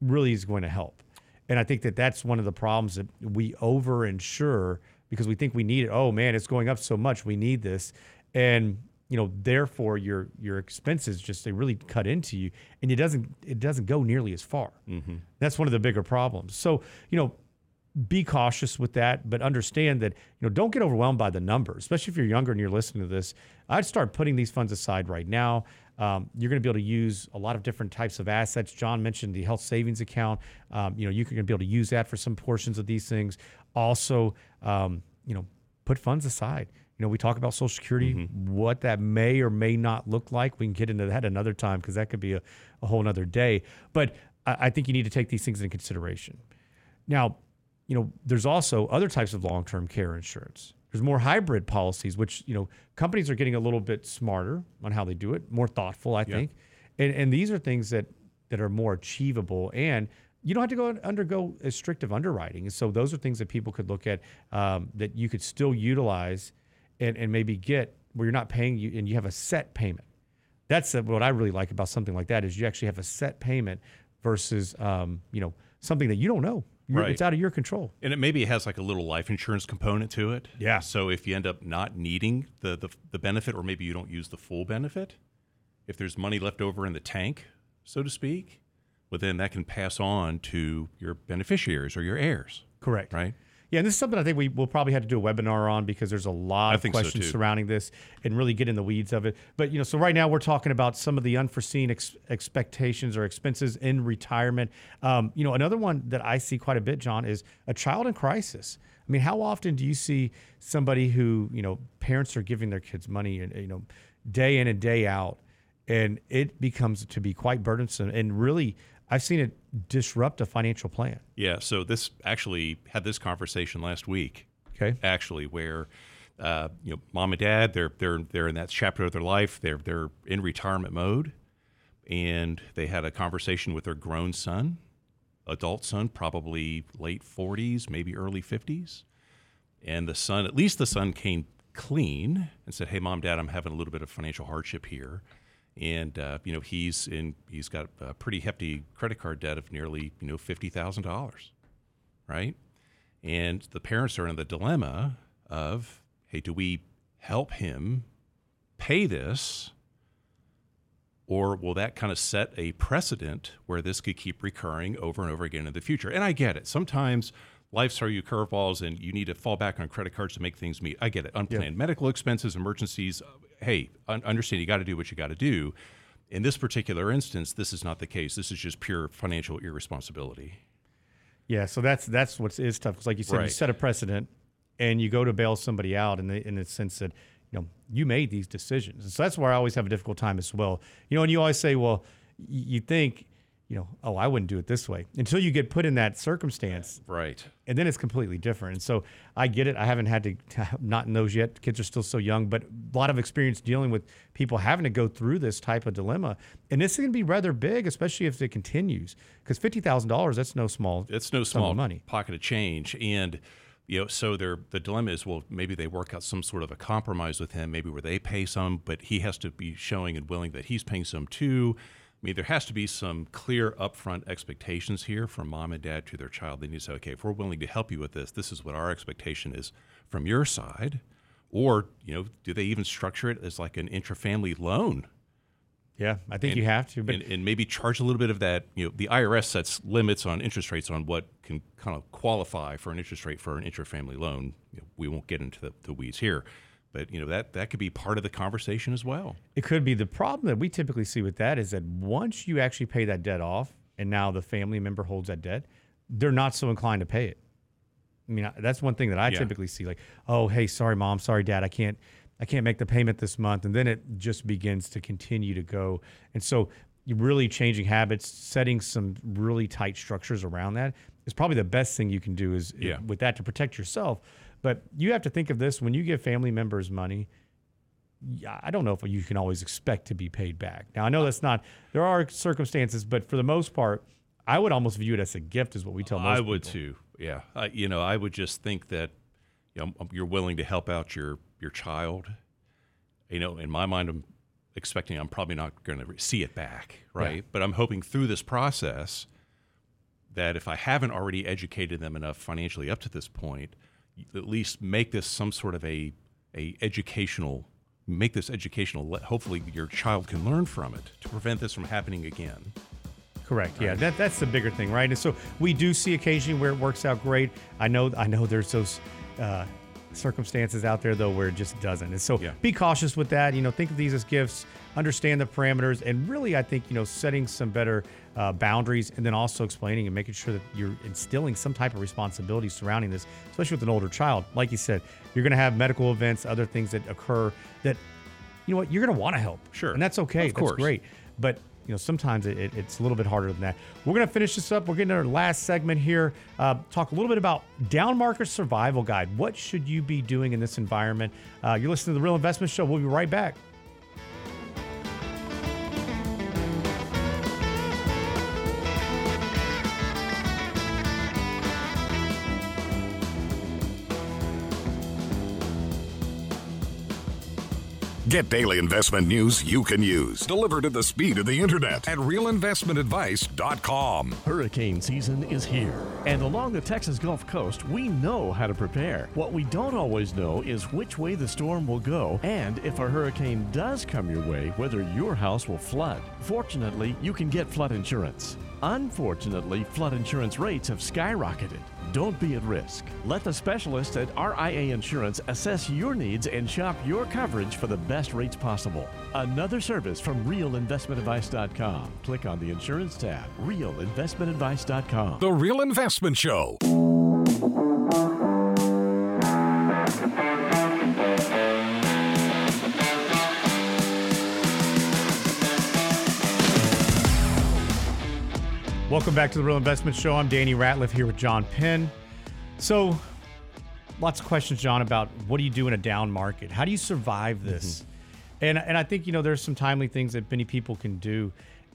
S3: really is going to help. And I think that that's one of the problems that we over insure because we think we need it. Oh man, it's going up so much. We need this. And you know, therefore your your expenses just they really cut into you and it doesn't it doesn't go nearly as far. Mm-hmm. That's one of the bigger problems. So, you know, be cautious with that, but understand that you know don't get overwhelmed by the numbers, especially if you're younger and you're listening to this. I'd start putting these funds aside right now. Um, you're going to be able to use a lot of different types of assets. John mentioned the health savings account. Um, you know, you can be able to use that for some portions of these things. Also, um, you know, put funds aside. You know, we talk about Social Security, what that may or may not look like. We can get into that another time because that could be a, a whole nother day. But I, I think you need to take these things into consideration. Now, you know, there's also other types of long-term care insurance. There's more hybrid policies, which you know companies are getting a little bit smarter on how they do it, more thoughtful, I think. And and these are things that that are more achievable, and you don't have to go undergo as strict of underwriting. And so those are things that people could look at um, that you could still utilize, and and maybe get where you're not paying you, and you have a set payment. That's uh what I really like about something like that is you actually have a set payment versus um, you know something that you don't know.
S5: Right.
S3: It's out of your control.
S5: And it maybe has like a little life insurance component to it.
S3: Yeah.
S5: So if you end up not needing the, the the benefit, or maybe you don't use the full benefit, if there's money left over in the tank, so to speak, well then that can pass on to your beneficiaries or your heirs,
S3: Correct.
S5: right?
S3: Yeah, and this is something I think we will probably have to do a webinar on because there's a lot of
S5: think so,
S3: questions surrounding this and really get in the weeds of it. But you know, so right now we're talking about some of the unforeseen ex- expectations or expenses in retirement. Um, you know, another one that I see quite a bit, John, is a child in crisis. I mean, how often do you see somebody who you know parents are giving their kids money and you know day in and day out, and it becomes to be quite burdensome and really. I've seen it disrupt a financial plan.
S5: Yeah. So this actually had this conversation last week.
S3: Okay.
S5: Actually, where uh, you know mom and dad they're they're they're in that chapter of their life. They're they're in retirement mode, and they had a conversation with their grown son, adult son, probably late forties, maybe early fifties, and the son at least the son came clean and said, "Hey, mom, dad, I'm having a little bit of financial hardship here." And uh, you know he's in he's got a pretty hefty credit card debt of nearly you know fifty thousand dollars, right? And the parents are in the dilemma of, hey, do we help him pay this? Or will that kind of set a precedent where this could keep recurring over and over again in the future? And I get it. Sometimes life throws you curveballs and you need to fall back on credit cards to make things meet. I get it. Unplanned medical expenses, emergencies. Hey, un- understand you got to do what you got to do. In this particular instance, this is not the case. This is just pure financial irresponsibility.
S3: Yeah, so that's that's what is tough. Because like you said, you set a precedent, and you go to bail somebody out in the in the sense that you know you made these decisions. And so that's where I always have a difficult time as well. You know, and you always say, well, you think, you know, oh, I wouldn't do it this way until you get put in that circumstance,
S5: Right.
S3: and then it's completely different. And so I get it. I haven't had to not in those yet. Kids are still so young, but a lot of experience dealing with people having to go through this type of dilemma. And this is going to be rather big, especially if it continues, because fifty thousand dollars—that's no small.
S5: it's no small
S3: money.
S5: pocket of change and you know so their the dilemma is well maybe they work out some sort of a compromise with him maybe where they pay some but he has to be showing and willing that he's paying some too I mean, there has to be some clear upfront expectations here from mom and dad to their child. They need to say, okay, if we're willing to help you with this, this is what our expectation is from your side. Or, you know, do they even structure it as like an intra-family loan?
S3: Yeah, I think
S5: and-
S3: you have to. But
S5: and, and maybe charge a little bit of that. You know, the IRS sets limits on interest rates on what can kind of qualify for an interest rate for an intra-family loan. You know, we won't get into the, the weeds here, but you know that that could be part of the conversation as well.
S3: it could be the problem that we typically see with that is that once you actually pay that debt off, and now the family member holds that debt, they're not so inclined to pay it. I mean, that's one thing that I
S5: Yeah.
S3: typically see. Like, oh, hey, sorry, mom, sorry, dad, I can't, I can't make the payment this month, and then it just begins to continue to go. And so, really changing habits, setting some really tight structures around that is probably the best thing you can do. Is
S5: Yeah.
S3: with that to protect yourself. But you have to think of this when you give family members money yeah, I don't know if you can always expect to be paid back. Now, I know that's not, there are circumstances, but for the most part, I would almost view it as a gift, is what we tell most
S5: I would
S3: people.
S5: too. Yeah, I, you know, I would just think that you know um, you're willing to help out your your child. You know, in my mind, I'm expecting I'm probably not going to see it back, right? But I'm hoping through this process that if I haven't already educated them enough financially up to this point, at least make this some sort of a a educational make this educational. Hopefully, your child can learn from it to prevent this from happening again.
S3: Correct. Yeah, that, that's the bigger thing, right? And so we do see occasionally where it works out great. I know, I know, there's those uh, circumstances out there though where it just doesn't. And so
S5: Yeah.
S3: be cautious with that. You know, think of these as gifts, understand the parameters, and really, I think you know, setting some better uh, boundaries, and then also explaining and making sure that you're instilling some type of responsibility surrounding this, especially with an older child. Like you said, you're going to have medical events, other things that occur that, you know what, you're going to want to help.
S5: Sure.
S3: and that's okay.
S5: Of
S3: that's
S5: course.
S3: great. But you know sometimes it, it, it's a little bit harder than that. We're gonna finish this up. We're getting our last segment here. Uh, talk a little bit about down market survival guide. What should you be doing in this environment? Uh, you're listening to the Real Investment Show. We'll be right back.
S2: Get daily investment news you can use, delivered at the speed of the internet at realinvestmentadvice.com.
S6: Hurricane season is here, and along the Texas Gulf Coast, we know how to prepare. What we don't always know is which way the storm will go, and if a hurricane does come your way, whether your house will flood. Fortunately, you can get flood insurance. Unfortunately, flood insurance rates have skyrocketed. Don't be at risk. Let the specialists at RIA Insurance assess your needs and shop your coverage for the best rates possible. Another service from realinvestmentadvice.com. Click on the insurance tab. Realinvestmentadvice.com.
S2: The Real Investment Show.
S3: Welcome back to the Real Investment Show. I'm Danny Ratliff here with John Penn. So, lots of questions, John, about what do you do in a down market? How do you survive mm-hmm. this? And and I think you know there's some timely things that many people can do.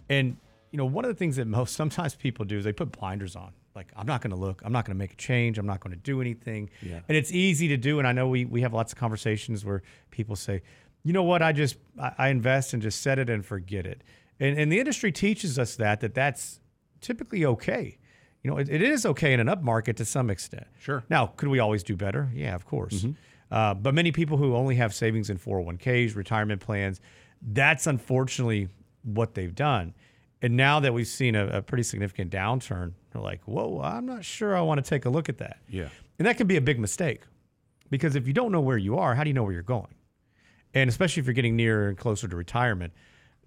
S3: And you know one of the things that most sometimes people do is they put blinders on. Like I'm not going to look. I'm not going to make a change. I'm not going to do anything.
S4: Yeah.
S3: And it's easy to do. And I know we we have lots of conversations where people say, you know what, I just I, I invest and just set it and forget it. And and the industry teaches us that that that's typically okay. You know, it, it is okay in an up market to some extent.
S5: Sure.
S3: Now, could we always do better? Yeah, of course. Uh, but many people who only have savings in 401ks, retirement plans, that's unfortunately what they've done. And now that we've seen a, a pretty significant downturn, they're like, whoa, I'm not sure I want to take a look at that.
S5: Yeah.
S3: And that can be a big mistake because if you don't know where you are, how do you know where you're going? And especially if you're getting nearer and closer to retirement,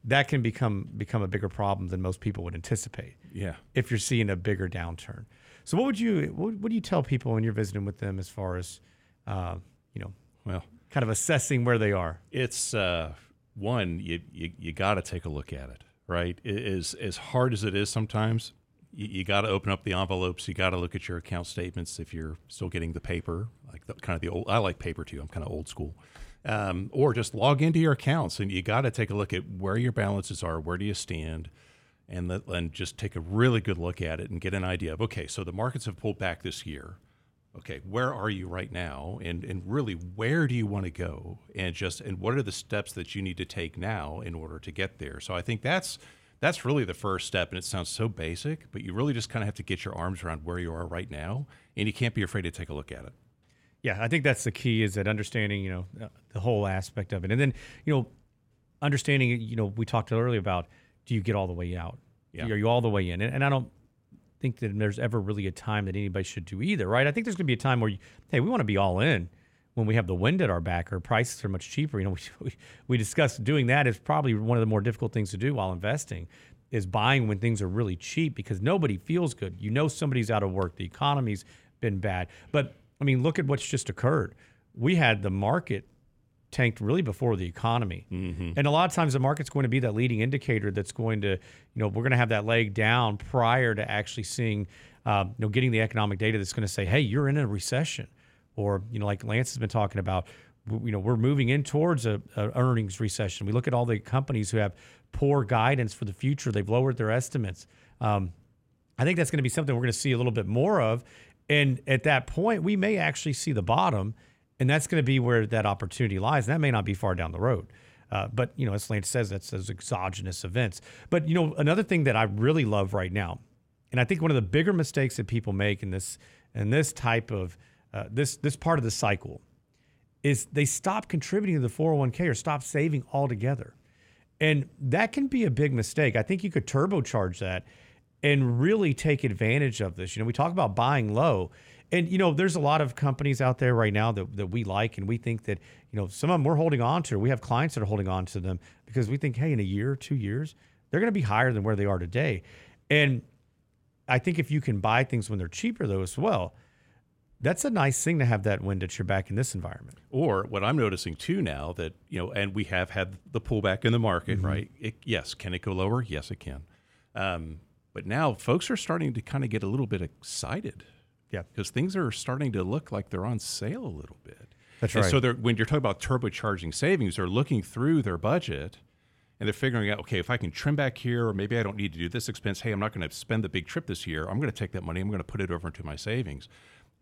S3: that can become become a bigger problem than most people would anticipate
S5: Yeah.
S3: if you're seeing a bigger downturn. So what would you what, what do you tell people when you're visiting with them as far as uh, you know
S5: Well,
S3: kind of assessing where they are?
S5: it's uh, one you you, you got to take a look at it, right? It is as hard as it is sometimes. You, you got to open up the envelopes. You got to look at your account statements if you're still getting the paper, like the, kind of the old. I like paper too. I'm kind of old school. Um, or just log into your accounts and you got to take a look at where your balances are. Where do you stand? And, the, and just take a really good look at it and get an idea of okay, so the markets have pulled back this year okay where are you right now and and really where do you want to go and just and what are the steps that you need to take now in order to get there so i think that's that's really the first step and it sounds so basic but you really just kind of have to get your arms around where you are right now and you can't be afraid to take a look at it
S3: Yeah, I think that's the key is that understanding, you know, uh, the whole aspect of it. And then, you know, understanding, you know, we talked earlier about do you get all the way out?
S5: Yeah.
S3: Are you all the way in? And, and I don't think that there's ever really a time that anybody should do either, right? I think there's going to be a time where, you, hey, we want to be all in when we have the wind at our back or prices are much cheaper. You know, we, we, we discussed doing that is probably one of the more difficult things to do while investing is buying when things are really cheap because nobody feels good. You know somebody's out of work. The economy's been bad. But I mean, look at what's just occurred. We had the market tanked really before the economy. And a lot of times the market's going to be that leading indicator that's going to, you know, we're going to have that leg down prior to actually seeing, uh, you know, getting the economic data that's going to say, hey, you're in a recession. Or, you know, like Lance has been talking about, you know, we're moving in towards a, a earnings recession. We look at all the companies who have poor guidance for the future. They've lowered their estimates. Um, I think that's going to be something we're going to see a little bit more of. And at that point, we may actually see the bottom, and that's going to be where that opportunity lies. And that may not be far down the road. Uh, but, you know, as Lance says, that's those exogenous events. But, you know, another thing that I really love right now, and I think one of the bigger mistakes that people make in this in this type of uh, this this part of the cycle is they stop contributing to the 401k or stop saving altogether. And that can be a big mistake. I think you could turbocharge that and really take advantage of this. You know, we talk about buying low. And, you know, there's a lot of companies out there right now that, that we like, and we think that, you know, some of them we're holding on to. We have clients that are holding on to them because we think, hey, in a year, two years, they're going to be higher than where they are today. And I think if you can buy things when they're cheaper, though, as well, that's a nice thing to have that wind at your back in this environment.
S5: Or what I'm noticing too now that you know, and we have had the pullback in the market,
S3: Mm-hmm.
S5: right? It, yes, can it go lower? Yes, it can. Um, but now folks are starting to kind of get a little bit excited.
S3: Yeah.
S5: because things are starting to look like they're on sale a little bit.
S3: That's
S5: And
S3: right.
S5: so they're, when you're talking about turbocharging savings, they're looking through their budget and they're figuring out, okay, if I can trim back here, or maybe I don't need to do this expense. Hey, I'm not going to spend the big trip this year. I'm going to take that money. I'm going to put it over into my savings.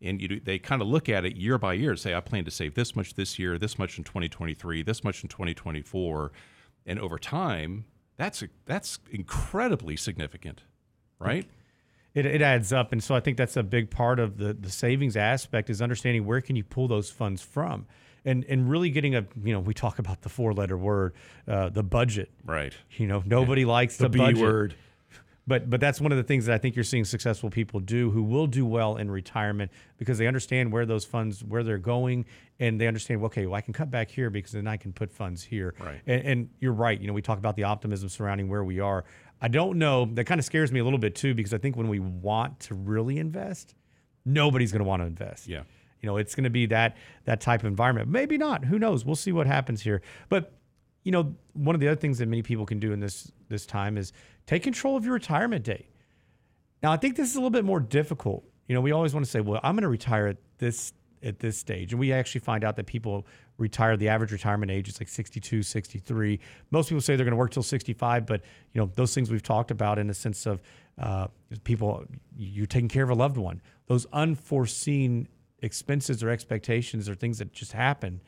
S5: And you do, they kind of look at it year by year and say, I plan to save this much this year, this much in 2023, this much in 2024, and over time, that's that's incredibly significant, right?
S3: It, it adds up, and so I think that's a big part of the the savings aspect is understanding where can you pull those funds from, and and really getting a you know we talk about the four letter word, uh, the budget.
S5: Right.
S3: You know nobody likes
S4: The
S3: to
S4: B
S3: budget.
S4: word.
S3: But but that's one of the things that I think you're seeing successful people do who will do well in retirement because they understand where those funds where they're going and they understand okay well I can cut back here because then I can put funds here.
S5: Right.
S3: and, and you're right. You know we talk about the optimism surrounding where we are. I don't know. That kind of scares me a little bit too because I think when we want to really invest nobody's going to want to invest.
S5: Yeah.
S3: you know it's going to be that that type of environment. Maybe not. Who knows? We'll see what happens here. But you know one of the other things that many people can do in this this time is take control of your retirement date. Now i think this is a little bit more difficult. You know we always want to say well i'm going to retire at this at this stage. And we actually find out that people retire the average retirement age is like 62 63 most people say they're going to work till 65 but you know those things we've talked about in the sense of uh, people you're taking care of a loved one. Those unforeseen expenses or expectations or things that just happen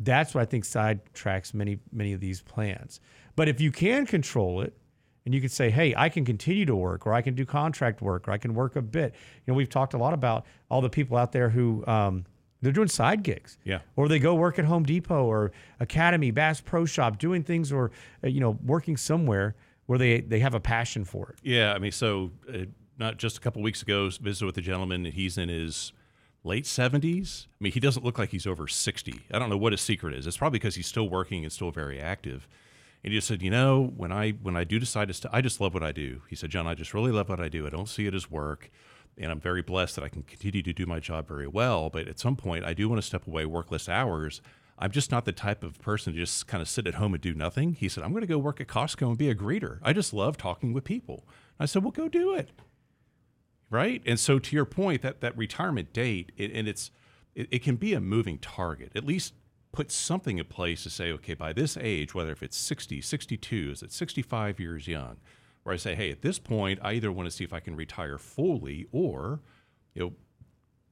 S3: that's what I think sidetracks many many of these plans. But if you can control it, and you can say, "Hey, I can continue to work, or I can do contract work, or I can work a bit." You know, we've talked a lot about all the people out there who um, they're doing side gigs,
S5: Yeah.
S3: or they go work at Home Depot or Academy, Bass Pro Shop, doing things, or uh, you know, working somewhere where they they have a passion for it.
S5: Yeah, I mean, so uh, not just a couple weeks ago, visited with a gentleman, and he's in his late 70s. I mean, he doesn't look like he's over 60. I don't know what his secret is. It's probably because he's still working and still very active. And he just said, you know, when I when I do decide to, st- I just love what I do. He said, John, I just really love what I do. I don't see it as work, and I'm very blessed that I can continue to do my job very well. But at some point, I do want to step away, work less hours. I'm just not the type of person to just kind of sit at home and do nothing. He said, I'm going to go work at Costco and be a greeter. I just love talking with people. I said, well, go do it right and so to your point that that retirement date it, and it's it, it can be a moving target at least put something in place to say okay by this age whether if it's 60 62 is it 65 years young where i say hey at this point i either want to see if i can retire fully or you know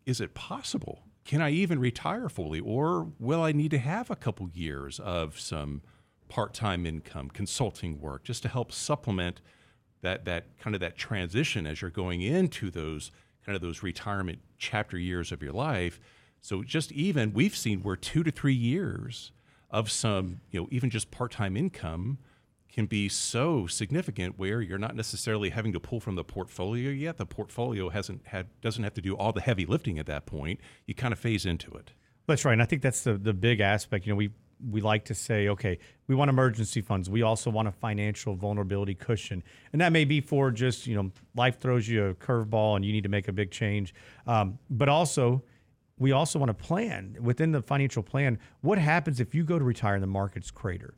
S5: is it possible can i even retire fully or will i need to have a couple years of some part-time income consulting work just to help supplement that that kind of that transition as you're going into those kind of those retirement chapter years of your life. So just even we've seen where two to three years of some you know even just part-time income can be so significant where you're not necessarily having to pull from the portfolio yet. The portfolio hasn't had doesn't have to do all the heavy lifting at that point. You kind of phase into it.
S3: That's right, and I think that's the the big aspect. You know, we we like to say, okay, we want emergency funds. We also want a financial vulnerability cushion, and that may be for just you know, life throws you a curveball and you need to make a big change. Um, but also, we also want to plan within the financial plan. What happens if you go to retire and the markets crater?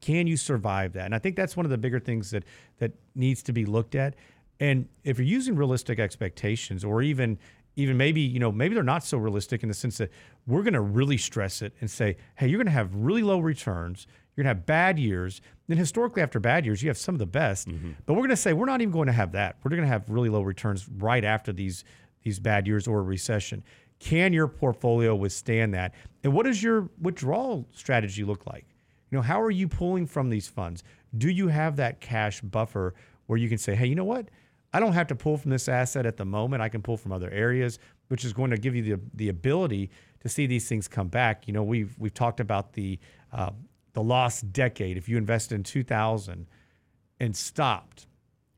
S3: Can you survive that? And I think that's one of the bigger things that that needs to be looked at. And if you're using realistic expectations, or even even maybe you know maybe they're not so realistic in the sense that we're going to really stress it and say, hey, you're going to have really low returns. You're going to have bad years. Then historically, after bad years, you have some of the best. Mm-hmm. But we're going to say we're not even going to have that. We're going to have really low returns right after these these bad years or a recession. Can your portfolio withstand that? And what does your withdrawal strategy look like? You know, how are you pulling from these funds? Do you have that cash buffer where you can say, hey, you know what? I don't have to pull from this asset at the moment. I can pull from other areas, which is going to give you the, the ability to see these things come back. You know, we've we've talked about the uh, the lost decade. If you invested in 2000 and stopped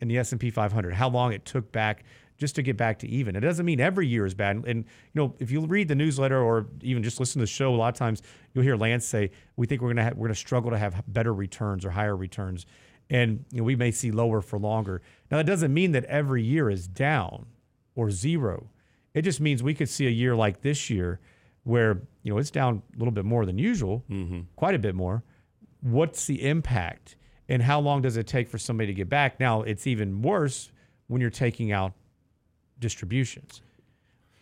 S3: in the S&P 500, how long it took back just to get back to even. It doesn't mean every year is bad. And you know, if you read the newsletter or even just listen to the show, a lot of times you'll hear Lance say, "We think we're gonna have, we're gonna struggle to have better returns or higher returns." and you know, we may see lower for longer. Now that doesn't mean that every year is down or zero. It just means we could see a year like this year where, you know, it's down a little bit more than usual, mm-hmm. quite a bit more. What's the impact? And how long does it take for somebody to get back? Now, it's even worse when you're taking out distributions.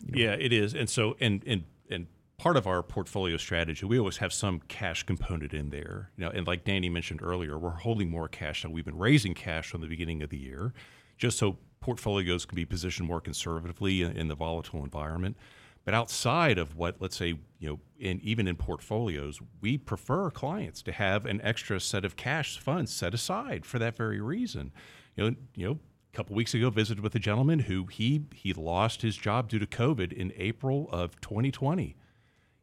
S5: Yeah, it is. And so, and and and part of our portfolio strategy, we always have some cash component in there. You know, and like Danny mentioned earlier, we're holding more cash than we've been raising cash from the beginning of the year, just so portfolios can be positioned more conservatively in, in the volatile environment. But outside of what, let's say, you know, in even in portfolios, we prefer clients to have an extra set of cash funds set aside for that very reason. You know, you know, a couple weeks ago visited with a gentleman who he he lost his job due to COVID in April of 2020.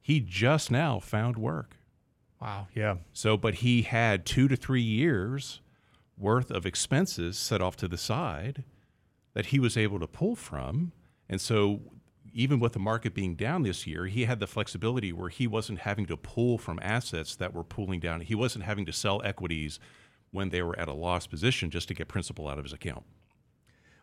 S5: He just now found work.
S3: Wow. Yeah.
S5: So, but he had two to three years worth of expenses set off to the side that he was able to pull from. And so, even with the market being down this year, he had the flexibility where he wasn't having to pull from assets that were pulling down. He wasn't having to sell equities when they were at a loss position just to get principal out of his account.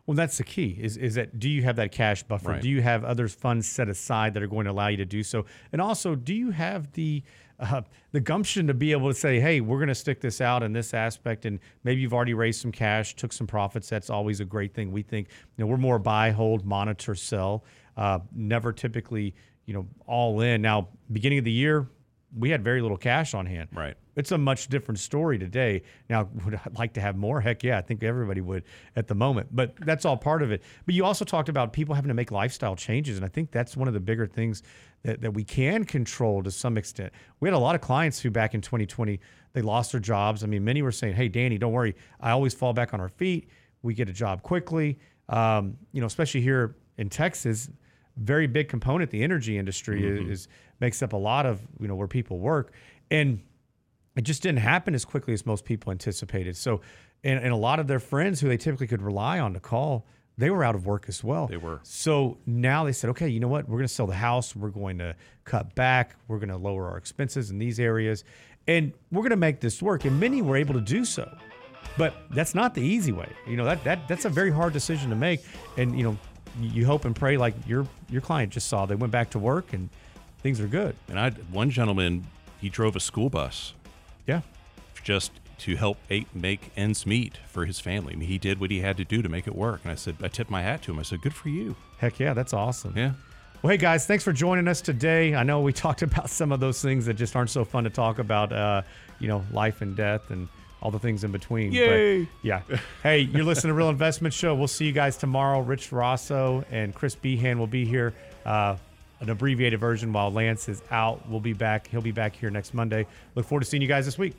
S3: Well, that's the key. Is is that do you have that cash buffer?
S5: Right.
S3: Do you have other funds set aside that are going to allow you to do so? And also, do you have the uh, the gumption to be able to say, "Hey, we're going to stick this out in this aspect," and maybe you've already raised some cash, took some profits. That's always a great thing. We think you know we're more buy, hold, monitor, sell. Uh, never typically you know all in. Now, beginning of the year, we had very little cash on hand.
S5: Right.
S3: It's a much different story today. Now, would I like to have more? Heck yeah, I think everybody would at the moment. But that's all part of it. But you also talked about people having to make lifestyle changes. And I think that's one of the bigger things that, that we can control to some extent. We had a lot of clients who back in 2020, they lost their jobs. I mean, many were saying, hey, Danny, don't worry. I always fall back on our feet. We get a job quickly. Um, you know, especially here in Texas, very big component, the energy industry is, mm-hmm. is makes up a lot of, you know, where people work. And it just didn't happen as quickly as most people anticipated. So, and, and a lot of their friends who they typically could rely on to call, they were out of work as well.
S5: They were.
S3: So now they said, okay, you know what? We're going to sell the house. We're going to cut back. We're going to lower our expenses in these areas. And we're going to make this work. And many were able to do so. But that's not the easy way. You know, that, that that's a very hard decision to make. And, you know, you hope and pray like your your client just saw. They went back to work and things are good.
S5: And I, one gentleman, he drove a school bus
S3: Yeah.
S5: just to help make ends meet for his family. I mean, he did what he had to do to make it work. And I said, I tipped my hat to him. I said, good for you.
S3: Heck yeah, that's awesome.
S5: Yeah.
S3: Well, hey guys, thanks for joining us today. I know we talked about some of those things that just aren't so fun to talk about, uh, you know, life and death and all the things in between. But, yeah. Hey, you're listening to Real Investment Show. We'll see you guys tomorrow. Rich Rosso and Chris Behan will be here. Uh, an abbreviated version while Lance is out. We'll be back. He'll be back here next Monday. Look forward to seeing you guys this week.